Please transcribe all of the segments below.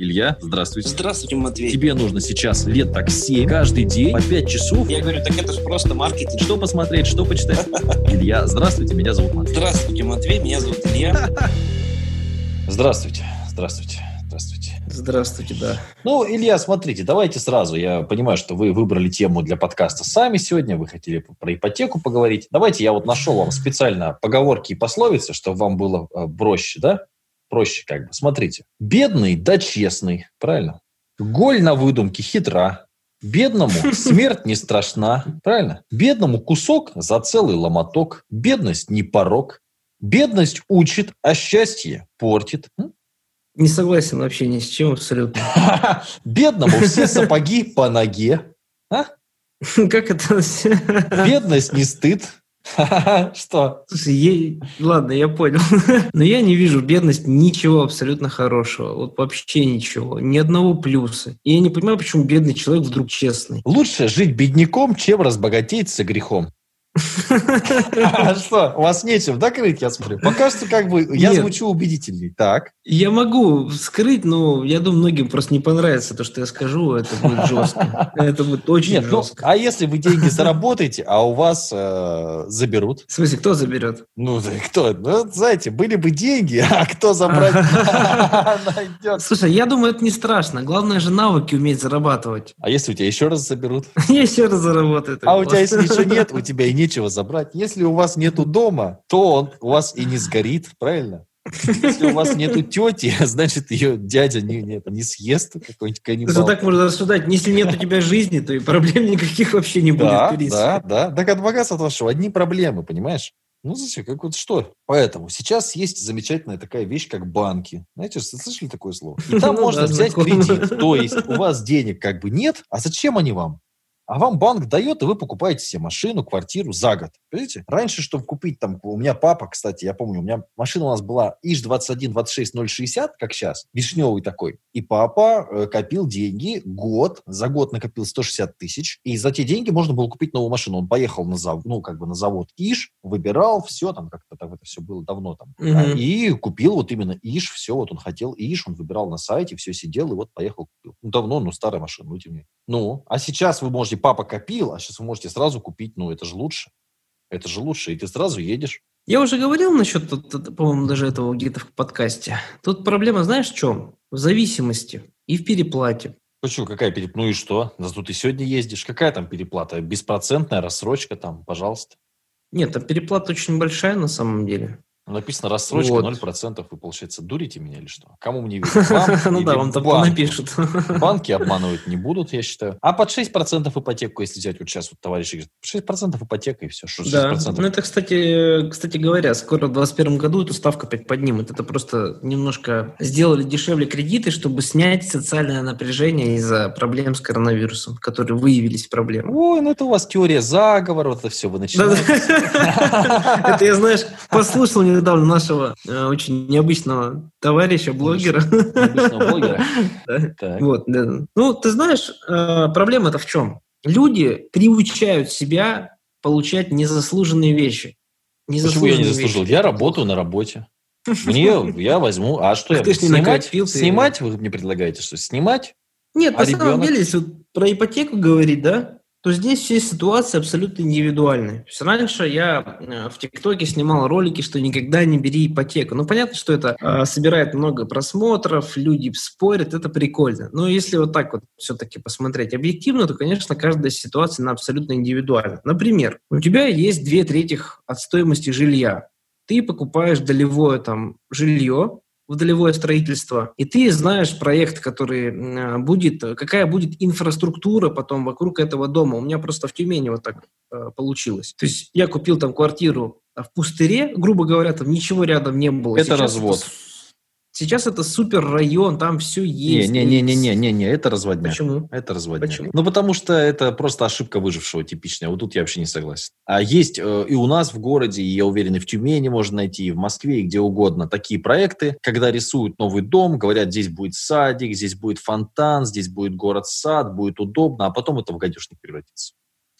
Илья, здравствуйте. Здравствуйте, Матвей. Тебе нужно сейчас лет так 7, каждый день, по 5 часов. Я говорю, так это же просто маркетинг. Что посмотреть, что почитать? Илья, здравствуйте, меня зовут Матвей. Здравствуйте, Матвей, меня зовут Илья. Здравствуйте, здравствуйте, здравствуйте. Здравствуйте, да. Ну, Илья, смотрите, давайте сразу. Я понимаю, что вы выбрали тему для подкаста сами сегодня. Вы хотели про ипотеку поговорить. Давайте я вот нашел вам специально поговорки и пословицы, чтобы вам было э, проще, да? Проще как бы. Смотрите. Бедный да честный. Правильно? Голь на выдумке хитра. Бедному смерть не страшна. Правильно? Бедному кусок за целый ломоток. Бедность не порог. Бедность учит, а счастье портит. Не согласен вообще ни с чем абсолютно. Бедному все сапоги по ноге. А? Как это? Бедность не стыд. Что? Слушай, ладно, я понял. Но я не вижу бедность ничего абсолютно хорошего. Вот вообще ничего. Ни одного плюса. И я не понимаю, почему бедный человек вдруг честный. Лучше жить бедняком, чем разбогатеть со грехом. А что, у вас нечем, да, крыть, я смотрю? Пока что как бы я звучу убедительней. Так. Я могу скрыть, но я думаю, многим просто не понравится то, что я скажу. Это будет жестко. Это будет очень Нет, ну, жестко. а если вы деньги заработаете, а у вас э, заберут? В смысле, кто заберет? Ну, кто? Ну, знаете, были бы деньги, а кто забрать найдет? Слушай, я думаю, это не страшно. Главное же навыки уметь зарабатывать. А если у тебя еще раз заберут? Еще раз заработают. А у тебя, если ничего нет, у тебя и нечего забрать. Если у вас нету дома, то он у вас и не сгорит, правильно? Если у вас нету тети, значит, ее дядя не, не, не съест какой-нибудь каннибал. Что так можно рассуждать? Если нет у тебя жизни, то и проблем никаких вообще не будет. Да, да, да. Так от богатства от вашего одни проблемы, понимаешь? Ну, зачем? Как вот что? Поэтому сейчас есть замечательная такая вещь, как банки. Знаете, слышали такое слово? И там ну можно взять кредит. То есть у вас денег как бы нет, а зачем они вам? А вам банк дает, и вы покупаете себе машину, квартиру за год. Понимаете? Раньше, чтобы купить там, у меня папа, кстати, я помню, у меня машина у нас была ИЖ-21 26 060, как сейчас, вишневый такой. И папа э, копил деньги год, за год накопил 160 тысяч, и за те деньги можно было купить новую машину. Он поехал на завод, ну, как бы на завод ИЖ, выбирал все, там как-то там это все было давно там, mm-hmm. да, и купил вот именно ИЖ, все, вот он хотел ИЖ, он выбирал на сайте, все сидел, и вот поехал купил. Ну, давно, ну, старая машина, ну, тем не менее. Ну, а сейчас вы можете папа копил, а сейчас вы можете сразу купить, ну, это же лучше. Это же лучше, и ты сразу едешь. Я уже говорил насчет, по-моему, даже этого где-то в подкасте. Тут проблема, знаешь, в чем? В зависимости и в переплате. Почему? Какая переплата? Ну и что? Зато ты сегодня ездишь. Какая там переплата? Беспроцентная рассрочка там, пожалуйста. Нет, там переплата очень большая на самом деле. Написано рассрочка вот. 0%. Вы, получается, дурите меня или что? Кому мне верить? Вам ну да, вам там напишут. Банки обманывать не будут, я считаю. А под 6% ипотеку, если взять вот сейчас вот товарищи говорят, 6% ипотека и все. Что да, ну это, кстати, кстати говоря, скоро в 2021 году эту ставку опять поднимут. Это просто немножко сделали дешевле кредиты, чтобы снять социальное напряжение из-за проблем с коронавирусом, которые выявились проблемы. Ой, ну это у вас теория заговора, вот это все вы начинаете. Это я, знаешь, послушал недавно нашего э, очень необычного товарища, блогера. Необычного блогера? Вот, Ну, ты знаешь, э, проблема-то в чем? Люди приучают себя получать незаслуженные вещи. Почему я не заслужил? Я работаю на работе. Мне я возьму. А что я? Снимать? Снимать вы мне предлагаете что? Снимать? Нет, а на самом деле, если про ипотеку говорить, да, то здесь все ситуации абсолютно индивидуальные. Есть раньше я э, в ТикТоке снимал ролики, что никогда не бери ипотеку. Ну, понятно, что это э, собирает много просмотров, люди спорят, это прикольно. Но если вот так вот все-таки посмотреть объективно, то, конечно, каждая ситуация она абсолютно индивидуальна. Например, у тебя есть две трети от стоимости жилья. Ты покупаешь долевое там жилье, в долевое строительство, и ты знаешь проект, который будет, какая будет инфраструктура потом вокруг этого дома. У меня просто в Тюмени вот так э, получилось. То есть я купил там квартиру в пустыре, грубо говоря, там ничего рядом не было. Это Сейчас развод. Это Сейчас это супер район, там все есть. Не, не, не, не, не, не, это разводняк. Почему? Это разводняк. Почему? Ну, потому что это просто ошибка выжившего типичная. Вот тут я вообще не согласен. А есть э, и у нас в городе, и я уверен, и в Тюмени можно найти, и в Москве, и где угодно такие проекты, когда рисуют новый дом, говорят, здесь будет садик, здесь будет фонтан, здесь будет город-сад, будет удобно, а потом это в гадюшник превратится.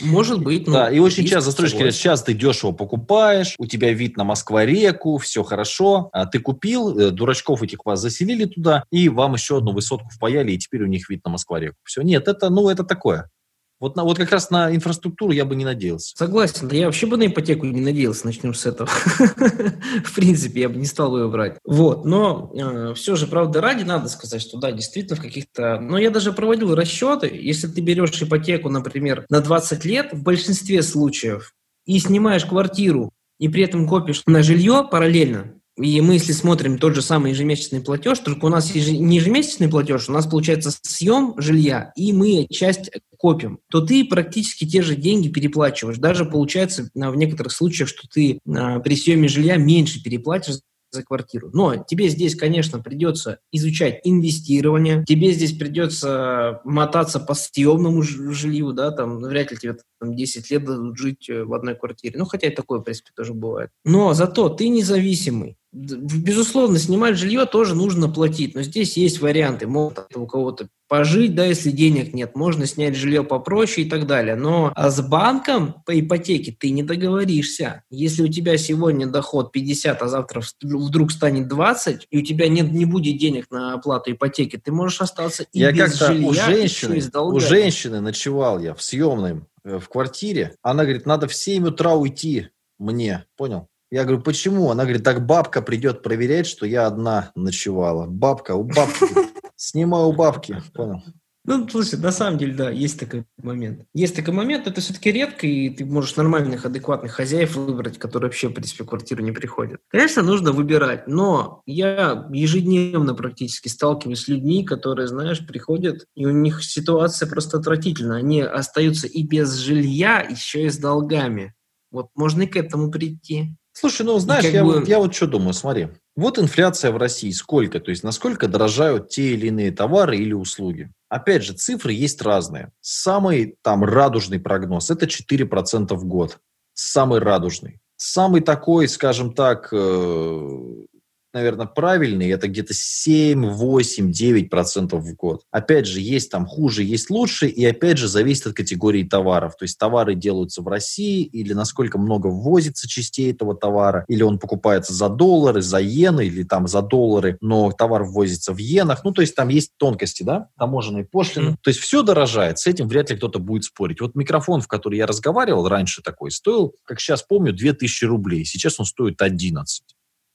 Может быть. Ну, да, и очень часто застройщики говорят, сейчас ты дешево покупаешь, у тебя вид на Москва-реку, все хорошо, а ты купил, э, дурачков этих вас заселили туда, и вам еще одну высотку впаяли, и теперь у них вид на Москва-реку. Все, нет, это, ну, это такое. Вот, на, вот как раз на инфраструктуру я бы не надеялся. Согласен. Да я вообще бы на ипотеку не надеялся. Начнем с этого. В принципе, я бы не стал ее брать. Вот. Но э, все же, правда, ради надо сказать, что да, действительно в каких-то... Но я даже проводил расчеты. Если ты берешь ипотеку, например, на 20 лет, в большинстве случаев, и снимаешь квартиру, и при этом копишь на жилье параллельно, и мы, если смотрим тот же самый ежемесячный платеж, только у нас не ежемесячный платеж, у нас получается съем жилья, и мы часть копим, то ты практически те же деньги переплачиваешь. Даже получается в некоторых случаях, что ты а, при съеме жилья меньше переплатишь за квартиру. Но тебе здесь, конечно, придется изучать инвестирование, тебе здесь придется мотаться по съемному жилью, да, там вряд ли тебе там, 10 лет дадут жить э, в одной квартире. Ну, хотя и такое, в принципе, тоже бывает. Но зато ты независимый. Безусловно, снимать жилье тоже нужно платить, но здесь есть варианты. Могут у кого-то пожить, да, если денег нет, можно снять жилье попроще и так далее. Но а с банком по ипотеке ты не договоришься. Если у тебя сегодня доход 50, а завтра вдруг станет 20, и у тебя нет, не будет денег на оплату ипотеки, ты можешь остаться и я без жилья, у женщины, у женщины ночевал я в съемной э, в квартире. Она говорит, надо в 7 утра уйти мне, понял? Я говорю, почему? Она говорит, так бабка придет проверять, что я одна ночевала. Бабка, у бабки. Снимаю у бабки, понял? Ну, слушай, на самом деле, да, есть такой момент. Есть такой момент, это все-таки редко, и ты можешь нормальных, адекватных хозяев выбрать, которые вообще, в принципе, в квартиру не приходят. Конечно, нужно выбирать, но я ежедневно практически сталкиваюсь с людьми, которые, знаешь, приходят, и у них ситуация просто отвратительная. Они остаются и без жилья, еще и с долгами. Вот можно и к этому прийти. Слушай, ну знаешь, я, бы... вот, я вот что думаю, смотри. Вот инфляция в России сколько, то есть насколько дорожают те или иные товары или услуги. Опять же, цифры есть разные. Самый там радужный прогноз – это 4% в год. Самый радужный. Самый такой, скажем так, э, наверное, правильный, это где-то 7, 8, 9 процентов в год. Опять же, есть там хуже, есть лучше, и опять же, зависит от категории товаров. То есть товары делаются в России, или насколько много ввозится частей этого товара, или он покупается за доллары, за иены, или там за доллары, но товар ввозится в иенах. Ну, то есть там есть тонкости, да, таможенные пошлины. Mm-hmm. То есть все дорожает, с этим вряд ли кто-то будет спорить. Вот микрофон, в который я разговаривал раньше такой, стоил, как сейчас помню, 2000 рублей. Сейчас он стоит 11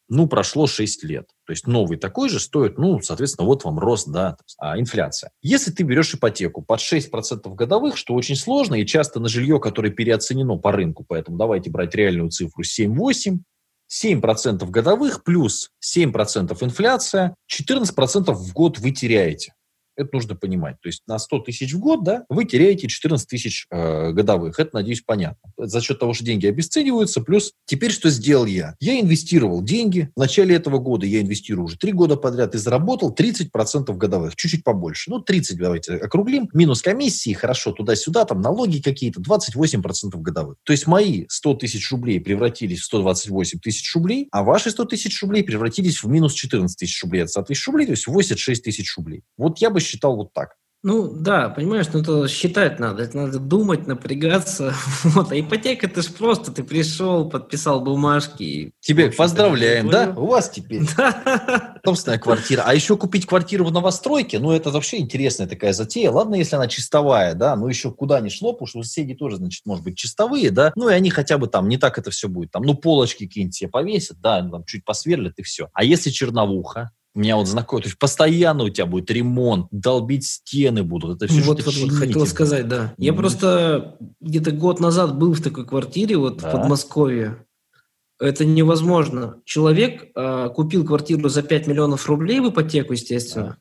ну, прошло 6 лет. То есть новый такой же стоит, ну, соответственно, вот вам рост, да, а, инфляция. Если ты берешь ипотеку под 6% годовых, что очень сложно, и часто на жилье, которое переоценено по рынку, поэтому давайте брать реальную цифру 7-8, 7% годовых плюс 7% инфляция, 14% в год вы теряете. Это нужно понимать. То есть на 100 тысяч в год да, вы теряете 14 тысяч э, годовых. Это, надеюсь, понятно. За счет того, что деньги обесцениваются. Плюс теперь что сделал я? Я инвестировал деньги. В начале этого года я инвестирую уже 3 года подряд и заработал 30% годовых. Чуть-чуть побольше. Ну, 30 давайте округлим. Минус комиссии, хорошо, туда-сюда, там налоги какие-то, 28% годовых. То есть мои 100 тысяч рублей превратились в 128 тысяч рублей, а ваши 100 тысяч рублей превратились в минус 14 тысяч рублей от 100 тысяч рублей, то есть 86 тысяч рублей. Вот я бы считал вот так. Ну да, понимаешь, ну это считать надо, это надо думать, напрягаться. Вот, а ипотека это ж просто, ты пришел, подписал бумажки. Тебе поздравляем, да? У вас теперь да. собственная квартира. А еще купить квартиру в новостройке, ну это вообще интересная такая затея. Ладно, если она чистовая, да, но еще куда ни шло, потому что соседи тоже, значит, может быть, чистовые, да, ну и они хотя бы там, не так это все будет, там, ну полочки какие-нибудь себе повесят, да, там чуть посверлят и все. А если черновуха, у меня вот знакомый, то есть постоянно у тебя будет ремонт, долбить стены будут. Это все вот, вот, вот хотел сказать, да. Я mm просто где-то год назад был в такой квартире вот да. в Подмосковье. Это невозможно. Человек э, купил квартиру за 5 миллионов рублей в ипотеку, естественно.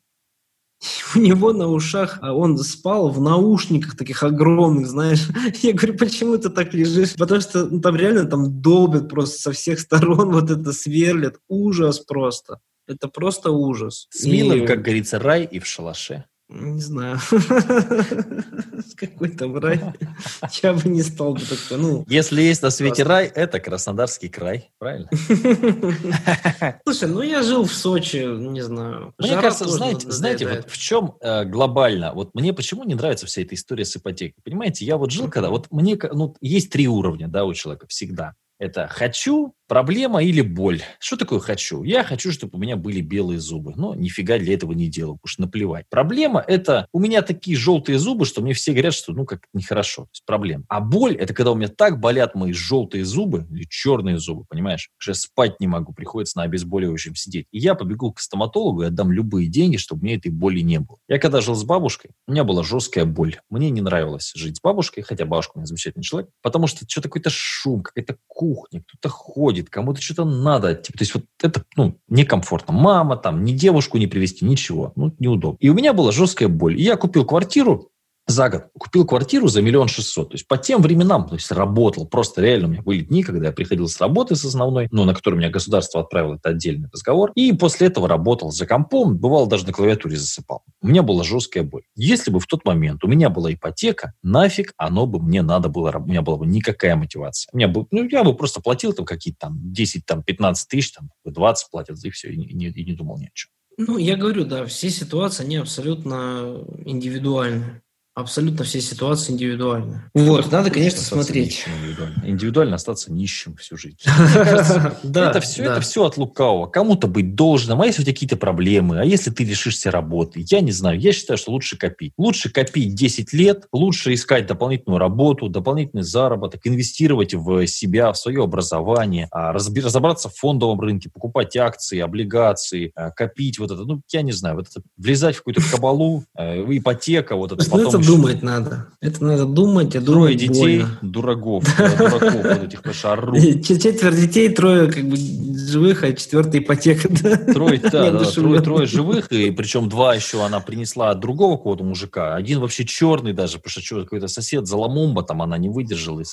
У него на ушах, а он спал в наушниках таких огромных, знаешь. Я говорю, почему ты так лежишь? Потому что ну, там реально там долбят просто со всех сторон, вот это сверлят. Ужас просто. Это просто ужас. С милым, и... как говорится, рай и в шалаше. Не знаю. Какой там рай. Я бы не стал бы такой. Ну, Если есть на свете рай, это Краснодарский край. Правильно? Слушай, ну я жил в Сочи, не знаю. Мне Жара кажется, знаете, знаете, вот в чем э, глобально, вот мне почему не нравится вся эта история с ипотекой? Понимаете, я вот жил когда, вот мне, ну, есть три уровня, да, у человека всегда. Это хочу, проблема или боль. Что такое хочу? Я хочу, чтобы у меня были белые зубы. Но нифига для этого не делаю, уж наплевать. Проблема – это у меня такие желтые зубы, что мне все говорят, что ну как нехорошо. То есть проблема. А боль – это когда у меня так болят мои желтые зубы или черные зубы, понимаешь? Я спать не могу, приходится на обезболивающем сидеть. И я побегу к стоматологу и отдам любые деньги, чтобы мне этой боли не было. Я когда жил с бабушкой, у меня была жесткая боль. Мне не нравилось жить с бабушкой, хотя бабушка у меня замечательный человек, потому что что-то какой-то шум, какая-то кухня, кто-то ходит, кому-то что-то надо. Типа, то есть вот это ну, некомфортно. Мама там, ни девушку не привести, ничего. Ну, неудобно. И у меня была жесткая боль. И я купил квартиру, за год купил квартиру за миллион шестьсот. То есть по тем временам, то есть работал. Просто реально у меня были дни, когда я приходил с работы с основной, ну, на которую меня государство отправило, это отдельный разговор. И после этого работал за компом, бывало даже на клавиатуре засыпал. У меня была жесткая боль. Если бы в тот момент у меня была ипотека, нафиг оно бы мне надо было, у меня была бы никакая мотивация. У меня бы, ну, я бы просто платил там какие-то там 10, там 15 тысяч, там 20 платят, и все, и не- и не думал ни о чем. Ну, я говорю, да, все ситуации, они абсолютно индивидуальны. Абсолютно все ситуации индивидуальны. Вот, надо, конечно, Остаться смотреть. нищим Индивидуально. Индивидуально остаться нищим всю жизнь. Мне кажется, Да, это все, это все от лукавого. Кому-то быть должным, а если у тебя какие-то проблемы, а если ты лишишься работы, я не знаю. Я считаю, что лучше копить. Лучше копить 10 лет, лучше искать дополнительную работу, дополнительный заработок, инвестировать в себя, в свое образование, а, разобраться в фондовом рынке, покупать акции, облигации, а, копить вот это. Ну, я не знаю, вот это влезать в какую-то кабалу, э, ипотека, вот это потом думать надо. Это надо думать, а Трое думать детей, больно. дураков, э, дураков вот этих, понимаешь, орут. Чет- Четверо детей, трое как бы живых, а четвертая ипотека. да. Трое, да, да, трое, трое живых, и причем два еще она принесла от другого какого-то мужика. Один вообще черный даже, потому что какой-то сосед, Заламумба, там она не выдержала.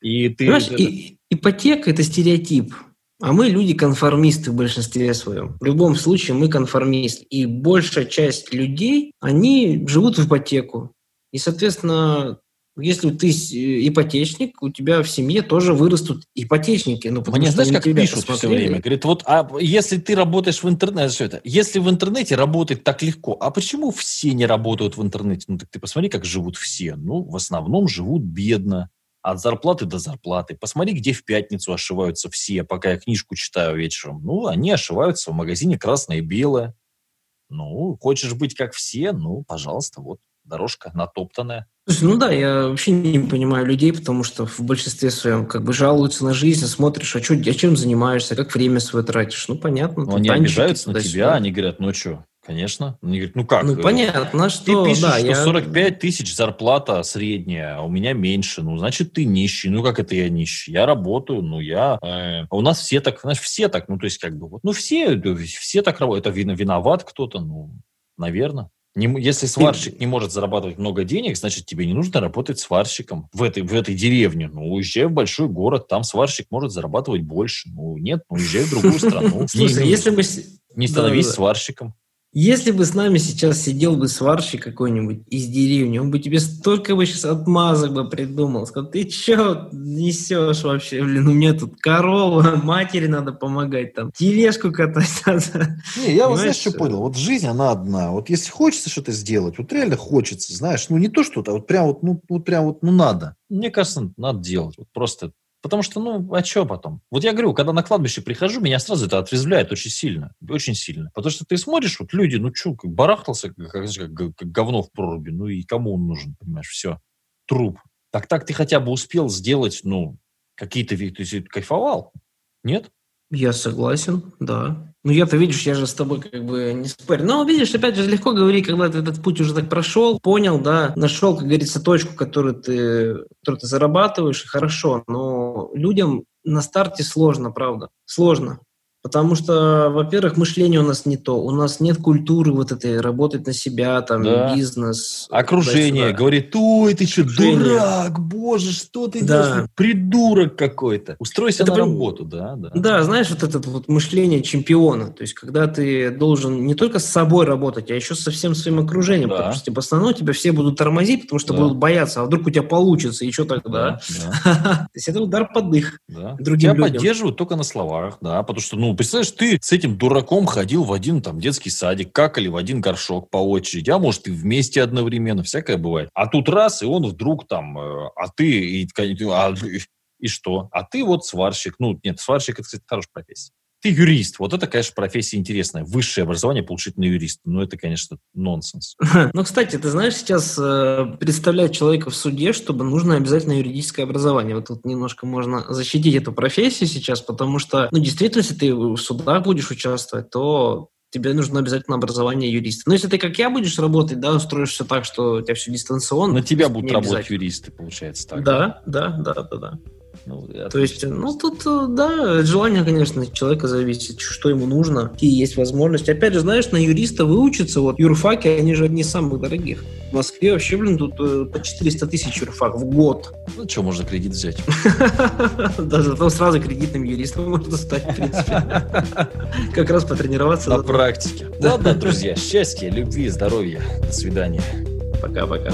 И, ты... Понимаешь, это- и- ипотека – это стереотип. А мы люди конформисты в большинстве своем. В любом случае мы конформисты. И большая часть людей, они живут в ипотеку. И, соответственно, если ты э, ипотечник, у тебя в семье тоже вырастут ипотечники. Ну, Мне знаешь, как пишут все посмотрели. время? Говорит, вот а если ты работаешь в интернете, что это? Если в интернете работать так легко, а почему все не работают в интернете? Ну так ты посмотри, как живут все. Ну, в основном живут бедно. От зарплаты до зарплаты. Посмотри, где в пятницу ошиваются все, пока я книжку читаю вечером. Ну, они ошиваются в магазине «Красное и белое». Ну, хочешь быть как все? Ну, пожалуйста, вот дорожка натоптанная. Слушай, ну да, я вообще не понимаю людей, потому что в большинстве своем как бы жалуются на жизнь, смотришь, а, чё, а чем занимаешься, как время свое тратишь. Ну, понятно. Но ты они обижаются на тебя, они говорят, ну что, конечно. Они говорят, ну как? Ну, понятно, Ты что... пишешь, да, что я- 45 тысяч зарплата средняя, а у меня меньше. Ну, значит, ты нищий. Ну, как это я нищий? Я работаю, ну, я... э, а у нас все так, знаешь, все так, ну, то есть, как бы, вот, ну, все, все так работают. Это вин- виноват кто-то, ну, наверное. Не если сварщик не может зарабатывать много денег, значит, тебе не нужно работать сварщиком в этой, в этой деревне. Ну, уезжай в большой город, там сварщик может зарабатывать больше. Ну, нет, ну, уезжай в другую страну. Слушай, если бы... с- Не становись сварщиком. Если бы с нами сейчас сидел бы сварщик какой-нибудь из деревни, он бы тебе столько бы сейчас отмазок бы придумал. Сказал, ты что несешь вообще? Блин, у меня тут корова, матери надо помогать там, тележку катать надо. Не, я вот знаешь, что- понял? Вот жизнь, она одна. Вот если хочется что-то сделать, вот реально хочется, знаешь, ну не то что-то, а вот прям вот, ну, вот прям вот, ну надо. Мне кажется, надо делать. Вот просто Потому что, ну, а что потом? Вот я говорю, когда на кладбище прихожу, меня сразу это отрезвляет очень сильно. Очень сильно. Потому что ты смотришь, вот люди, ну что, барахтался, как, как, как- говно в проруби. Ну и кому он нужен, понимаешь? Все. Труп. Так так ты хотя бы успел сделать, ну, какие-то... ты кайфовал? Нет? Я согласен, да. Ну, я-то, видишь, я же с тобой как бы не спорю. Но, видишь, опять же, легко говорить, когда ты этот путь уже так прошел, понял, да, нашел, как говорится, точку, которую ты, которую ты зарабатываешь, и хорошо. Но людям на старте сложно, правда, сложно. Потому что, во-первых, мышление у нас не то. У нас нет культуры вот этой работать на себя, там, Да. бизнес. Окружение туда-сюда. говорит, ой, ты что, дурак, боже, что ты Да. делаешь, придурок какой-то. Устройся Это на прям- работу, да, да. Да, знаешь, вот это вот мышление чемпиона. То есть, когда ты должен не только с собой работать, а еще со всем своим окружением. Да. Потому что, типа, в основном тебя все будут тормозить, потому что Да. будут бояться, а вдруг у тебя получится, и что тогда? Да, да, То есть, это удар под дых. да. Другим Тебя людям. поддерживают только на словах, да, потому что, ну, представляешь, ты с этим дураком ходил в один там детский садик, какали в один горшок по очереди, а может и вместе одновременно, всякое бывает. А тут раз, и он вдруг там, э, а ты, и, а, и что? А ты вот сварщик, ну, нет, сварщик, это, кстати, хорошая профессия. Ты юрист. Вот это, конечно, профессия интересная. Высшее образование получить на юриста. Ну, это, конечно, нонсенс. Ну, кстати, ты знаешь, сейчас э, представлять человека в суде, чтобы нужно обязательно юридическое образование. Вот тут немножко можно защитить эту профессию сейчас, потому что, ну, действительно, если ты в судах будешь участвовать, то тебе нужно обязательно образование юриста. Но если ты, как я, будешь работать, да, устроишься так, что у тебя все дистанционно. На тебя будут работать юристы, получается так. Да, да, да, да, да. Ну, То есть, ну, тут, э, да, от желания, конечно, человека зависит, что ему нужно, какие есть возможности. Опять же, знаешь, на юриста выучиться, вот, юрфаки, они же одни из самых дорогих. В Москве вообще, блин, тут э, по 400 тысяч юрфак в год. Ну, что, можно кредит взять? Даже потом сразу кредитным юристом можно стать, в принципе. Как раз потренироваться. На практике. Ладно, друзья, счастья, любви, здоровья. До свидания. Пока-пока.